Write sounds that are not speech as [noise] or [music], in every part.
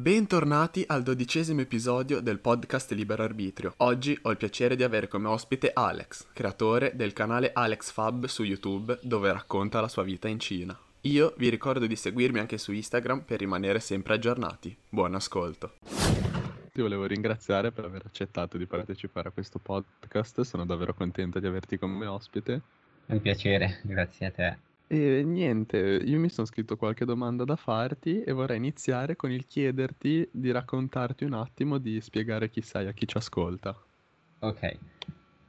Bentornati al dodicesimo episodio del podcast Libero Arbitrio. Oggi ho il piacere di avere come ospite Alex, creatore del canale Alex Fab su YouTube dove racconta la sua vita in Cina. Io vi ricordo di seguirmi anche su Instagram per rimanere sempre aggiornati. Buon ascolto. Ti volevo ringraziare per aver accettato di partecipare a questo podcast, sono davvero contento di averti come ospite. È un piacere, grazie a te. E niente, io mi sono scritto qualche domanda da farti e vorrei iniziare con il chiederti di raccontarti un attimo, di spiegare chi sei a chi ci ascolta. Ok,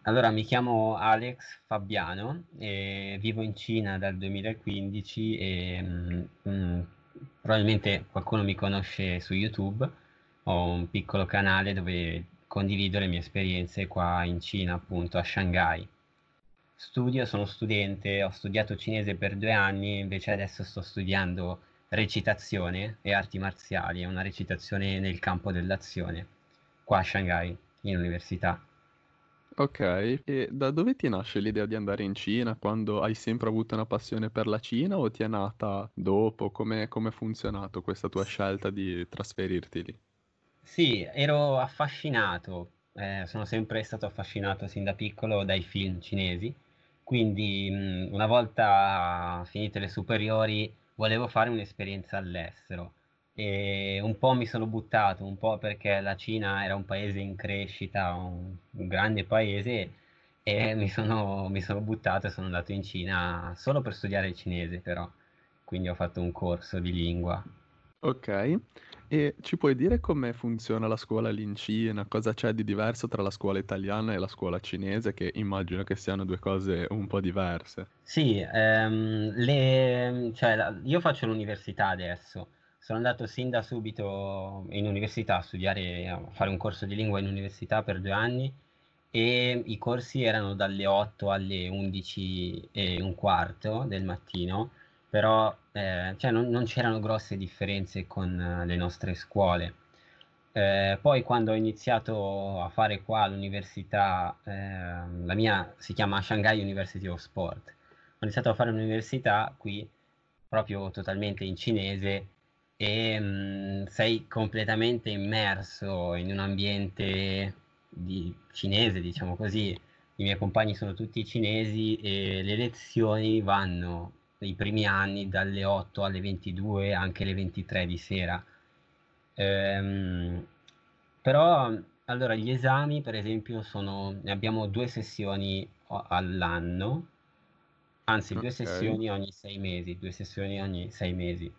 allora mi chiamo Alex Fabiano vivo in Cina dal 2015 e mm, mm, probabilmente qualcuno mi conosce su YouTube. Ho un piccolo canale dove condivido le mie esperienze qua in Cina, appunto a Shanghai. Studio, sono studente, ho studiato cinese per due anni, invece adesso sto studiando recitazione e arti marziali, è una recitazione nel campo dell'azione, qua a Shanghai, in università. Ok, e da dove ti nasce l'idea di andare in Cina? Quando hai sempre avuto una passione per la Cina o ti è nata dopo? Come è funzionato questa tua scelta di trasferirti lì? Sì, ero affascinato, eh, sono sempre stato affascinato sin da piccolo dai film cinesi quindi mh, una volta finite le superiori volevo fare un'esperienza all'estero. E un po' mi sono buttato, un po' perché la Cina era un paese in crescita, un, un grande paese e mi sono, mi sono buttato e sono andato in Cina solo per studiare il cinese però, quindi ho fatto un corso di lingua. Ok, e ci puoi dire come funziona la scuola lì in Cina? Cosa c'è di diverso tra la scuola italiana e la scuola cinese, che immagino che siano due cose un po' diverse. Sì, ehm, le- cioè, io faccio l'università adesso. Sono andato sin da subito in università a studiare, a fare un corso di lingua in università per due anni e i corsi erano dalle 8 alle 11 e un quarto del mattino però eh, cioè non, non, c'erano grosse differenze con eh, le nostre scuole. Eh, poi quando ho iniziato a fare qua all'università, eh, la mia si chiama Shanghai University of Sport, ho iniziato a fare l'università qui proprio totalmente in cinese e mh, mm, sei completamente immerso in un ambiente di cinese, diciamo così. I miei compagni sono tutti cinesi e le lezioni vanno nei primi anni dalle 8 alle 22, anche le 23 di sera. Ehm, però allora gli esami, per esempio, sono, ne abbiamo due sessioni all'anno, anzi due okay. sessioni ogni sei mesi, due sessioni ogni sei mesi,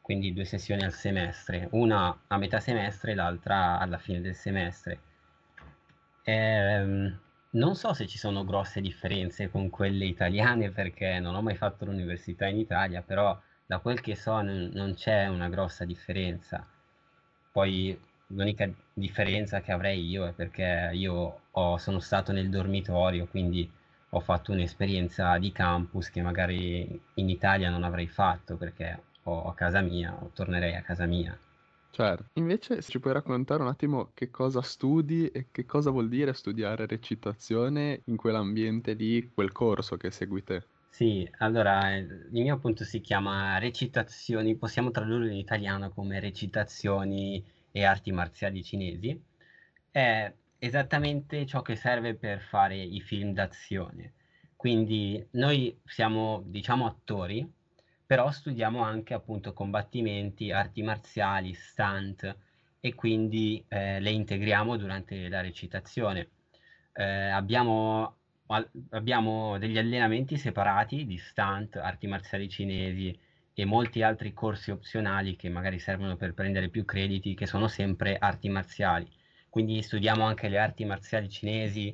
quindi due sessioni al semestre, una a metà semestre e l'altra alla fine del semestre. Ehm, non so se ci sono grosse differenze con quelle italiane perché non ho mai fatto l'università in Italia, però da quel che so non, non c'è una grossa differenza. Poi l'unica differenza che avrei io è perché io ho, sono stato nel dormitorio, quindi ho fatto un'esperienza di campus che magari in Italia non avrei fatto perché ho a casa mia, o tornerei a casa mia. Certo. Invece, ci puoi raccontare un attimo che cosa studi e che cosa vuol dire studiare recitazione in quell'ambiente lì, quel corso che segui te? Sì, allora il mio appunto si chiama recitazioni, possiamo tradurre in italiano come recitazioni e arti marziali cinesi. È esattamente ciò che serve per fare i film d'azione. Quindi noi siamo, diciamo, attori, però studiamo anche appunto combattimenti, arti marziali, stunt e quindi eh, le integriamo durante la recitazione. Eh, abbiamo, abbiamo degli allenamenti separati di stunt, arti marziali cinesi e molti altri corsi opzionali che magari servono per prendere più crediti, che sono sempre arti marziali. Quindi studiamo anche le arti marziali cinesi,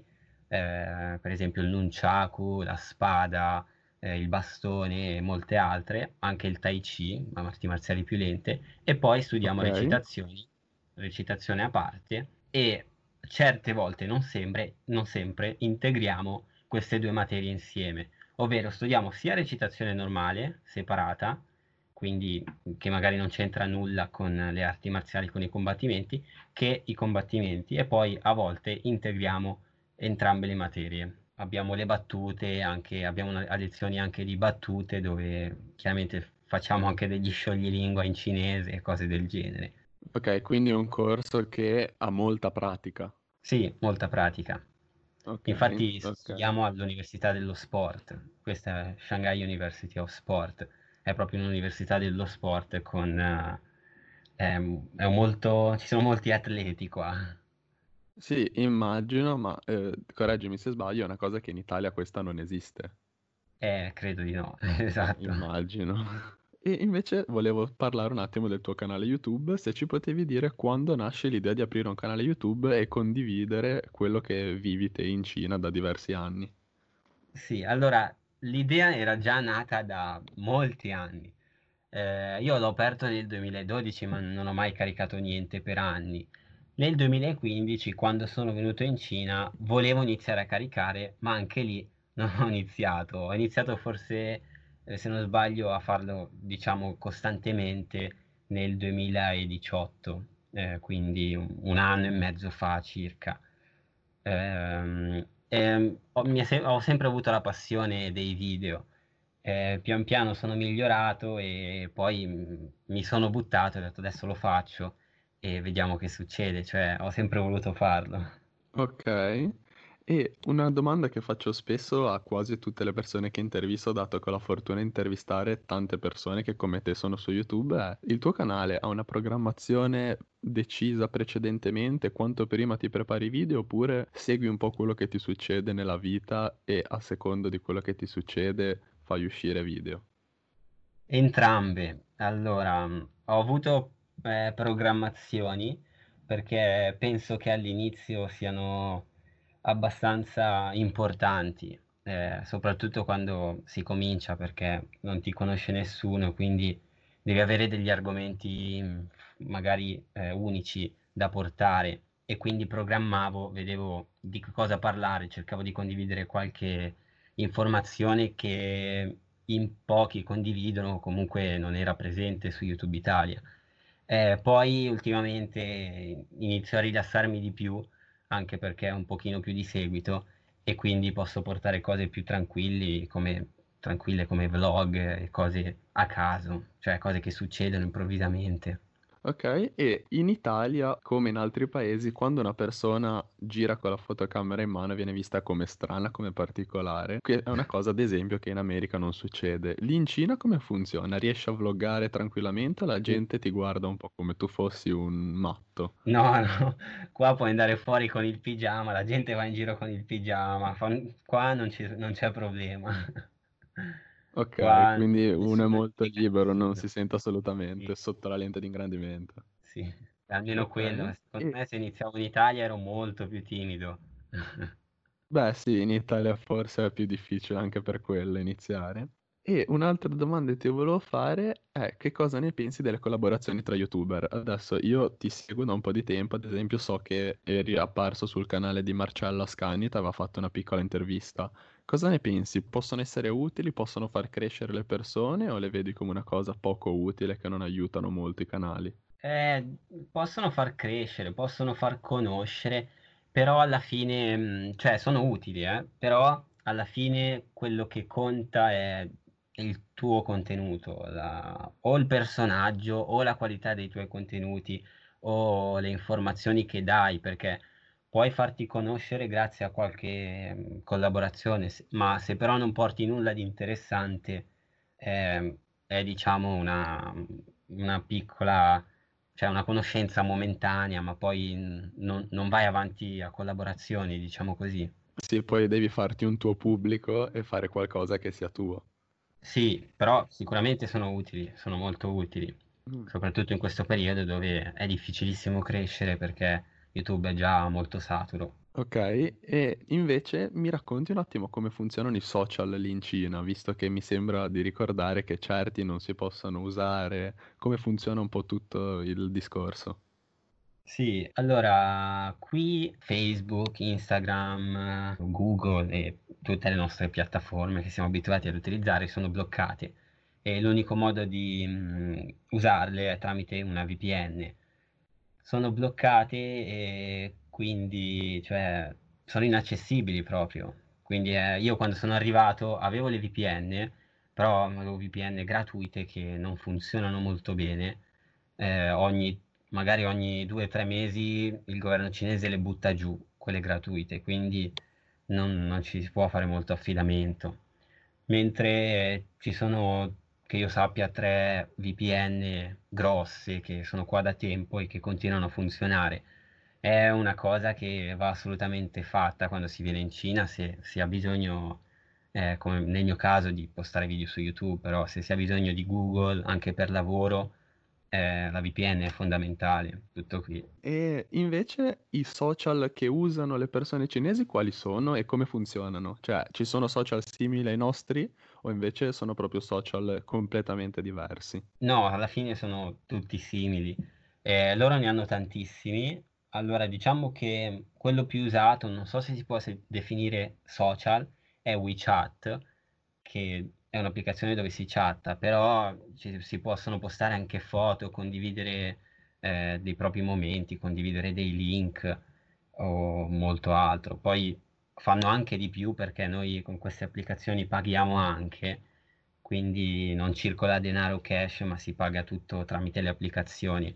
eh, per esempio il nunchaku, la spada, eh, il bastone e molte altre, anche il tai chi, arti marziali più lente, e poi studiamo okay. recitazioni, recitazione a parte, e certe volte, non sempre, non sempre, integriamo queste due materie insieme, ovvero studiamo sia recitazione normale, separata, quindi che magari non c'entra nulla con le arti marziali, con i combattimenti, che i combattimenti, e poi a volte integriamo entrambe le materie abbiamo le battute, anche, abbiamo una, lezioni anche di battute dove chiaramente facciamo anche degli scioglilingua in cinese e cose del genere. Ok, quindi è un corso che ha molta pratica. Sì, molta pratica. Ok, Infatti ok. studiamo all'Università dello Sport, questa è Shanghai University of Sport, è proprio un'università dello sport con... eh, è, è molto, ci sono molti atleti qua. Sì, immagino, ma eh, correggimi se sbaglio, è una cosa che in Italia questa non esiste. Eh, credo di no, [laughs] esatto. Immagino. E invece volevo parlare un attimo del tuo canale YouTube, se ci potevi dire quando nasce l'idea di aprire un canale YouTube e condividere quello che vivi te in Cina da diversi anni. Sì, allora l'idea era già nata da molti anni. Eh, io l'ho aperto nel 2012, ma non ho mai caricato niente per anni. Nel 2015, quando sono venuto in Cina, volevo iniziare a caricare, ma anche lì [laughs] non ho iniziato. Ho iniziato forse, eh, se non sbaglio, a farlo, diciamo, costantemente nel 2018, eh, quindi un, anno e mezzo fa circa. Ehm, ho, se- ho sempre avuto la passione dei video. Eh, pian piano sono migliorato e poi mm, mi sono buttato e ho detto adesso lo faccio e vediamo che succede, cioè ho sempre voluto farlo. Ok. E una domanda che faccio spesso a quasi tutte le persone che intervisto, dato che ho la fortuna di intervistare tante persone che come te sono su YouTube, è il tuo canale ha una programmazione decisa precedentemente, quanto prima ti prepari i video, oppure segui un po' quello che ti succede nella vita e a secondo di quello che ti succede fai uscire video? Entrambe. Allora, ho avuto eh, programmazioni perché penso che all'inizio siano abbastanza importanti, eh, soprattutto quando si comincia perché non ti conosce nessuno, quindi devi avere degli argomenti mh, magari eh, unici da portare e quindi programmavo, vedevo di cosa parlare, cercavo di condividere qualche informazione che in pochi condividono, comunque non era presente su YouTube Italia. Eh, poi ultimamente inizio a rilassarmi di più, anche perché è un pochino più di seguito e quindi posso portare cose più tranquilli, come, tranquille come vlog e cose a caso, cioè cose che succedono improvvisamente. Ok, e in Italia, come in altri paesi, quando una persona gira con la fotocamera in mano viene vista come strana, come particolare, che è una cosa, ad esempio, che in America non succede. Lì in Cina come funziona? Riesci a vloggare tranquillamente o la gente ti guarda un po' come tu fossi un matto? No, [laughs] no, qua puoi andare fuori con il pigiama, la gente va in giro con il pigiama, qua non ci- non c'è problema. [laughs] Ok, Qua quindi uno è molto libero, non si sente assolutamente Sì, sotto la lente di ingrandimento. sì, almeno quello. Secondo e me se iniziavo in Italia ero molto più timido. [laughs] Beh, sì, in Italia forse è più difficile anche per quello iniziare. E un'altra domanda che ti volevo fare è che cosa ne pensi delle collaborazioni tra YouTuber? Adesso io ti seguo da un po' di tempo, ad esempio so che eri apparso sul canale di Marcella Ascani, ti aveva fatto una piccola intervista. Cosa ne pensi? Possono essere utili? Possono far crescere le persone o le vedi come una cosa poco utile che non aiutano molto i canali? Eh, possono far crescere, possono far conoscere, però alla fine, mh, cioè sono utili, eh, però alla fine quello che conta è il tuo contenuto, la- o il personaggio, o la qualità dei tuoi contenuti, o le informazioni che dai, perché puoi farti conoscere grazie a qualche mh, collaborazione, ma se però non porti nulla di interessante, ehm, è diciamo una, una piccola cioè una conoscenza momentanea, ma poi non, non vai avanti a collaborazioni, diciamo così. Sì, poi devi farti un tuo pubblico e fare qualcosa che sia tuo. Sì, però sicuramente sono utili, sono molto utili, Mm. soprattutto in questo periodo dove è difficilissimo crescere perché YouTube è già molto saturo. Ok, e invece mi racconti un attimo come funzionano i social lì in Cina, visto che mi sembra di ricordare che certi non si possono usare, come funziona un po' tutto il discorso. Sì, allora qui Facebook, Instagram, Google e tutte le nostre piattaforme che siamo abituati ad utilizzare sono bloccate e l'unico modo di mm, usarle è tramite una VPN. Sono bloccate e quindi, cioè, sono inaccessibili proprio. Quindi eh, io quando sono arrivato avevo le VPN, però avevo VPN gratuite che non funzionano molto bene. Eh, ogni magari ogni due o tre mesi il governo cinese le butta giù, quelle gratuite, quindi non, non ci si può fare molto affidamento. Mentre ci sono, che io sappia, tre VPN grosse che sono qua da tempo e che continuano a funzionare. È una cosa che va assolutamente fatta quando si viene in Cina, se si ha bisogno, eh, come nel mio caso, di postare video su YouTube, però se si ha bisogno di Google anche per lavoro, eh, la VPN è fondamentale, tutto qui. E invece i social che usano le persone cinesi quali sono e come funzionano? Cioè, ci sono social simili ai nostri o invece sono proprio social completamente diversi? No, alla fine sono tutti simili. Eh, loro ne hanno tantissimi. Allora, diciamo che quello più usato, non so se si può definire social, è WeChat, che è un'applicazione dove si chatta, però ci, si possono postare anche foto, condividere eh, dei propri momenti, condividere dei link o molto altro. Poi fanno anche di più perché noi con queste applicazioni paghiamo anche, quindi non circola denaro cash, ma si paga tutto tramite le applicazioni.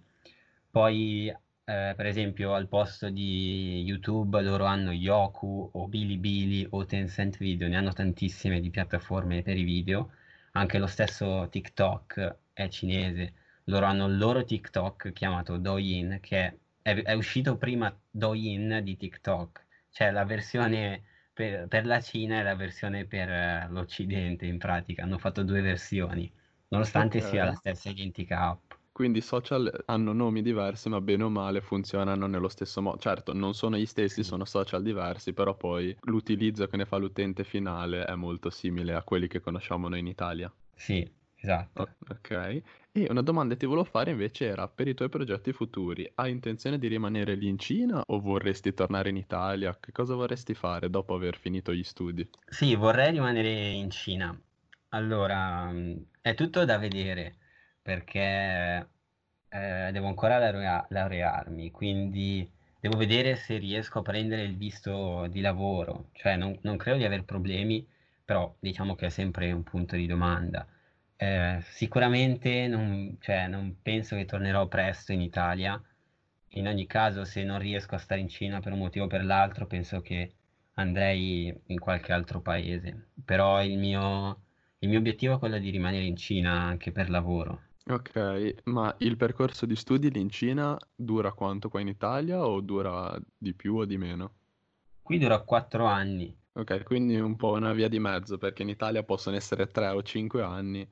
Poi eh, per esempio al posto di YouTube loro hanno Yoku o Bilibili o Tencent Video, ne hanno tantissime di piattaforme per i video, anche lo stesso TikTok è cinese, loro hanno il loro TikTok chiamato Douyin che è, è uscito prima Douyin di TikTok, cioè la versione per, per la Cina e la versione per uh, l'Occidente in pratica, hanno fatto due versioni, nonostante okay. sia la stessa identica app. Quindi i social hanno nomi diversi, ma bene o male funzionano nello stesso modo. Certo, non sono gli stessi, sono social diversi, però poi l'utilizzo che ne fa l'utente finale è molto simile a quelli che conosciamo noi in Italia. Sì, esatto. Ok. E una domanda che ti volevo fare invece era, per i tuoi progetti futuri, hai intenzione di rimanere lì in Cina o vorresti tornare in Italia? Che cosa vorresti fare dopo aver finito gli studi? Sì, vorrei rimanere in Cina. Allora, è tutto da vedere perché eh, devo ancora laurea- laurearmi, quindi devo vedere se riesco a prendere il visto di lavoro, cioè non, non credo di avere problemi, però diciamo che è sempre un punto di domanda. Eh, sicuramente non, cioè, non penso che tornerò presto in Italia, in ogni caso se non riesco a stare in Cina per un motivo o per l'altro, penso che andrei in qualche altro paese, però il mio, il mio obiettivo è quello di rimanere in Cina anche per lavoro. Ok, ma il percorso di studi lì in Cina dura quanto qua in Italia o dura di più o di meno? Qui dura quattro anni. Ok, quindi un po' una via di mezzo, perché in Italia possono essere tre o cinque anni.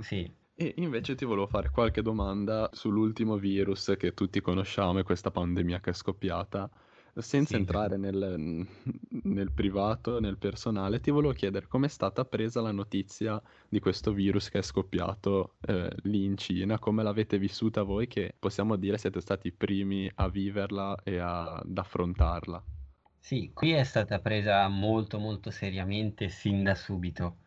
Sì. E invece ti volevo fare qualche domanda sull'ultimo virus che tutti conosciamo e questa pandemia che è scoppiata. Senza Sì. entrare nel, nel privato, nel personale, ti volevo chiedere com'è stata presa la notizia di questo virus che è scoppiato eh, lì in Cina, come l'avete vissuta voi, che possiamo dire siete stati i primi a viverla e a- ad affrontarla. Sì, qui è stata presa molto molto seriamente sin da subito.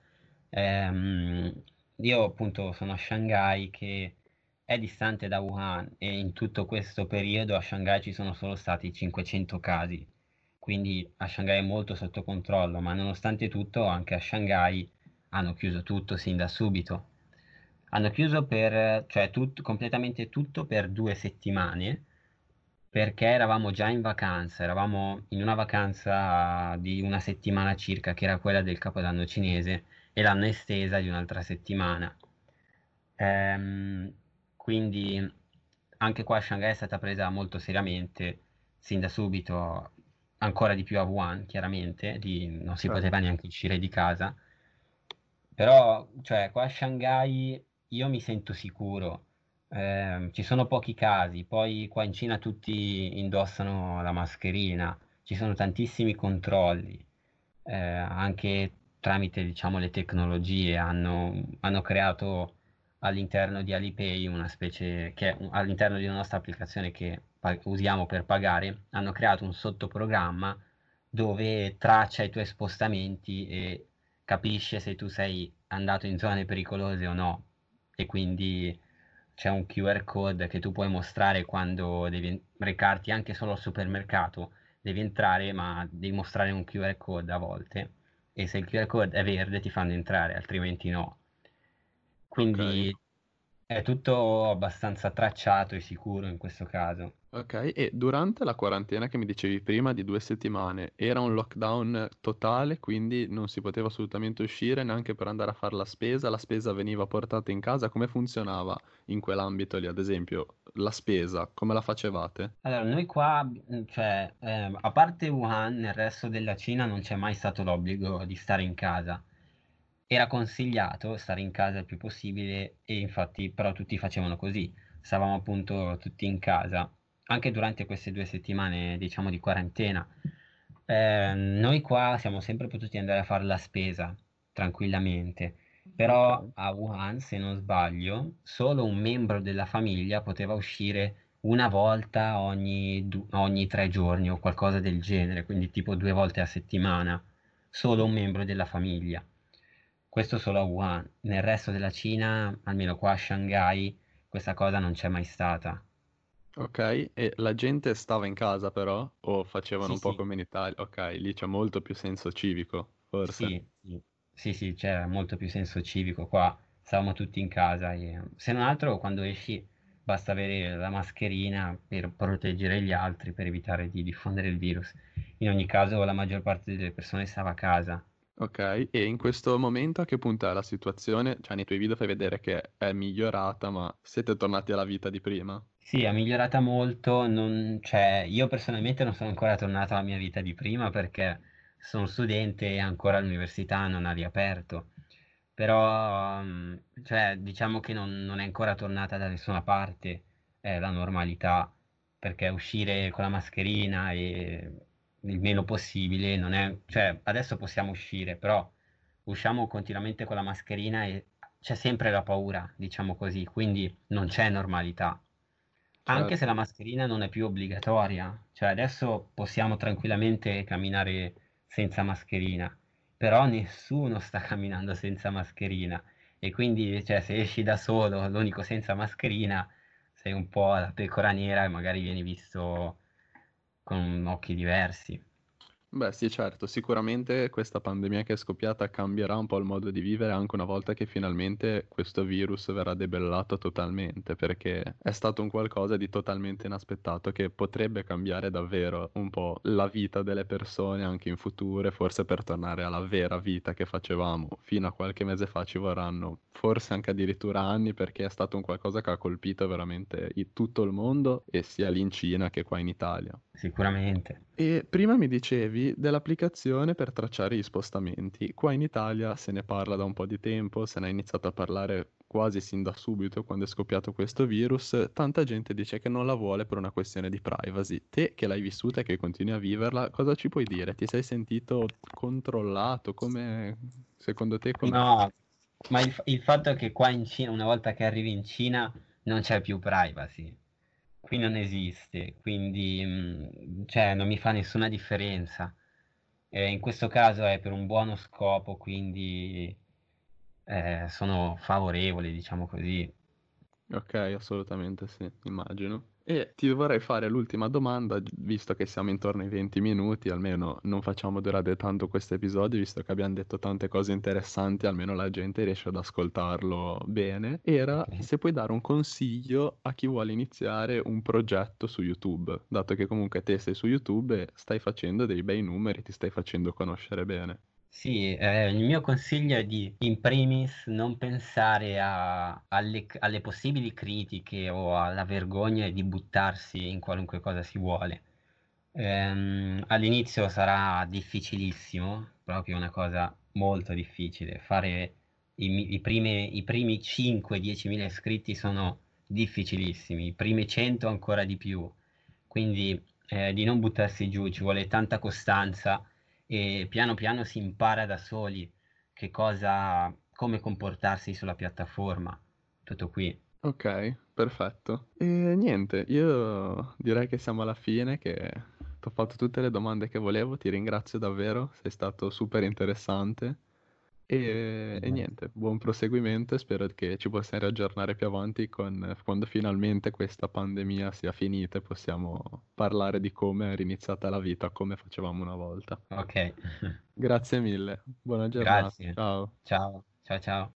Ehm, io appunto sono a Shanghai che è distante da Wuhan e in tutto questo periodo a Shanghai ci sono solo stati 500 casi, quindi a Shanghai è molto sotto controllo, ma nonostante tutto anche a Shanghai hanno chiuso tutto sin da subito. Hanno chiuso per, cioè tut- completamente tutto per due settimane perché eravamo già in vacanza, eravamo in una vacanza di una settimana circa, che era quella del Capodanno cinese, e l'hanno estesa di un'altra settimana. Ehm, quindi anche qua Shanghai è stata presa molto seriamente, sin da subito, ancora di più a Wuhan, chiaramente, di- non si Certo. poteva neanche uscire di casa. Però, cioè, qua a Shanghai io mi sento sicuro. Ehm, ci sono pochi casi, poi qua in Cina tutti indossano la mascherina, ci sono tantissimi controlli, eh, anche tramite, diciamo, le tecnologie hanno, hanno creato all'interno di Alipay una specie che è all'interno di una nostra applicazione che usiamo per pagare, hanno creato un sottoprogramma dove traccia i tuoi spostamenti e capisce se tu sei andato in zone pericolose o no. E quindi c'è un QR code che tu puoi mostrare quando devi recarti anche solo al supermercato. Devi entrare, ma devi mostrare un QR code a volte. E se il QR code è verde ti fanno entrare, altrimenti no. Quindi È tutto abbastanza tracciato e sicuro in questo caso. Ok, e durante la quarantena che mi dicevi prima di due settimane, era un lockdown totale, quindi non si poteva assolutamente uscire neanche per andare a fare la spesa, la spesa veniva portata in casa, come funzionava in quell'ambito lì, ad esempio, la spesa, come la facevate? Allora, noi qua, cioè, eh, a parte Wuhan, nel resto della Cina non c'è mai stato l'obbligo di stare in casa. Era consigliato stare in casa il più possibile e infatti però tutti facevano così, stavamo appunto tutti in casa, anche durante queste due settimane diciamo di quarantena. Eh, noi qua siamo sempre potuti andare a fare la spesa tranquillamente, però a Wuhan, se non sbaglio, solo un membro della famiglia poteva uscire una volta ogni, du- ogni tre giorni o qualcosa del genere, quindi tipo due volte a settimana, solo un membro della famiglia. Questo solo a Wuhan, nel resto della Cina, almeno qua a Shanghai, questa cosa non c'è mai stata. Ok, e la gente stava in casa però, o facevano Sì, un po' sì, come in Italia? Ok, lì c'è molto più senso civico, forse. sì, sì, sì, sì, c'è molto più senso civico qua, stavamo tutti in casa e se non altro quando esci basta avere la mascherina per proteggere gli altri, per evitare di diffondere il virus. In ogni caso la maggior parte delle persone stava a casa. Ok, e in questo momento a che punto è la situazione? Cioè, nei tuoi video fai vedere che è migliorata, ma siete tornati alla vita di prima? Sì, è migliorata molto, non- cioè, io personalmente non sono ancora tornato alla mia vita di prima perché sono studente e ancora l'università non ha riaperto, però mm, cioè, diciamo che non, non è ancora tornata da nessuna parte eh, la normalità, perché uscire con la mascherina e il meno possibile non è, cioè adesso possiamo uscire, però usciamo continuamente con la mascherina e c'è sempre la paura, diciamo così, quindi non c'è normalità. Anche se la Certo. mascherina non è più obbligatoria, cioè adesso possiamo tranquillamente camminare senza mascherina, però nessuno sta [laughs] camminando senza mascherina e quindi cioè, se esci da solo, l'unico senza mascherina, sei un po' la pecora nera e magari vieni visto con occhi diversi. Beh, sì, certo, sicuramente questa pandemia che è scoppiata cambierà un po' il modo di vivere anche una volta che finalmente questo virus verrà debellato totalmente, perché è stato un qualcosa di totalmente inaspettato che potrebbe cambiare davvero un po' la vita delle persone anche in futuro forse per tornare alla vera vita che facevamo fino a qualche mese fa ci vorranno forse anche addirittura anni perché è stato un qualcosa che ha colpito veramente tutto il mondo e sia lì in Cina che qua in Italia. Sicuramente. E prima mi dicevi dell'applicazione per tracciare gli spostamenti. Qua in Italia se ne parla da un po' di tempo, se ne è iniziato a parlare quasi sin da subito quando è scoppiato questo virus. Tanta gente dice che non la vuole per una questione di privacy. Te che l'hai vissuta e che continui a viverla, cosa ci puoi dire? Ti sei sentito controllato? Come, secondo te, com'è? No, ma il, il fatto è che qua in Cina, una volta che arrivi in Cina, non c'è più privacy. Qui non esiste, quindi mm, cioè, non mi fa nessuna differenza. Eh, in questo caso è per un buono scopo, quindi eh, sono favorevole, diciamo così. Ok, assolutamente sì, immagino. E ti vorrei fare l'ultima domanda, visto che siamo intorno ai 20 minuti, almeno non facciamo durare tanto questo episodio, visto che abbiamo detto tante cose interessanti, almeno la gente riesce ad ascoltarlo bene. Era Ok. se puoi dare un consiglio a chi vuole iniziare un progetto su YouTube, dato che comunque te sei su YouTube e stai facendo dei bei numeri, ti stai facendo conoscere bene. Sì, eh, il mio consiglio è di, in primis, non pensare a- alle, alle possibili critiche o alla vergogna di buttarsi in qualunque cosa si vuole. Ehm, all'inizio sarà difficilissimo, proprio una cosa molto difficile. Fare i, i primi, primi 5-10 mila iscritti sono difficilissimi, i primi 100 ancora di più. Quindi eh, di non buttarsi giù, ci vuole tanta costanza e piano piano si impara da soli che cosa, come comportarsi sulla piattaforma. Tutto qui. Ok, perfetto. E niente, io direi che siamo alla fine, che ti ho fatto tutte le domande che volevo, ti ringrazio davvero, sei stato super interessante e, e niente, buon proseguimento e spero che ci possiamo riaggiornare più avanti con, quando finalmente questa pandemia sia finita e possiamo parlare di come è riniziata la vita, come facevamo una volta. Ok, [laughs] Grazie mille, buona giornata, grazie. ciao. Ciao, ciao, ciao.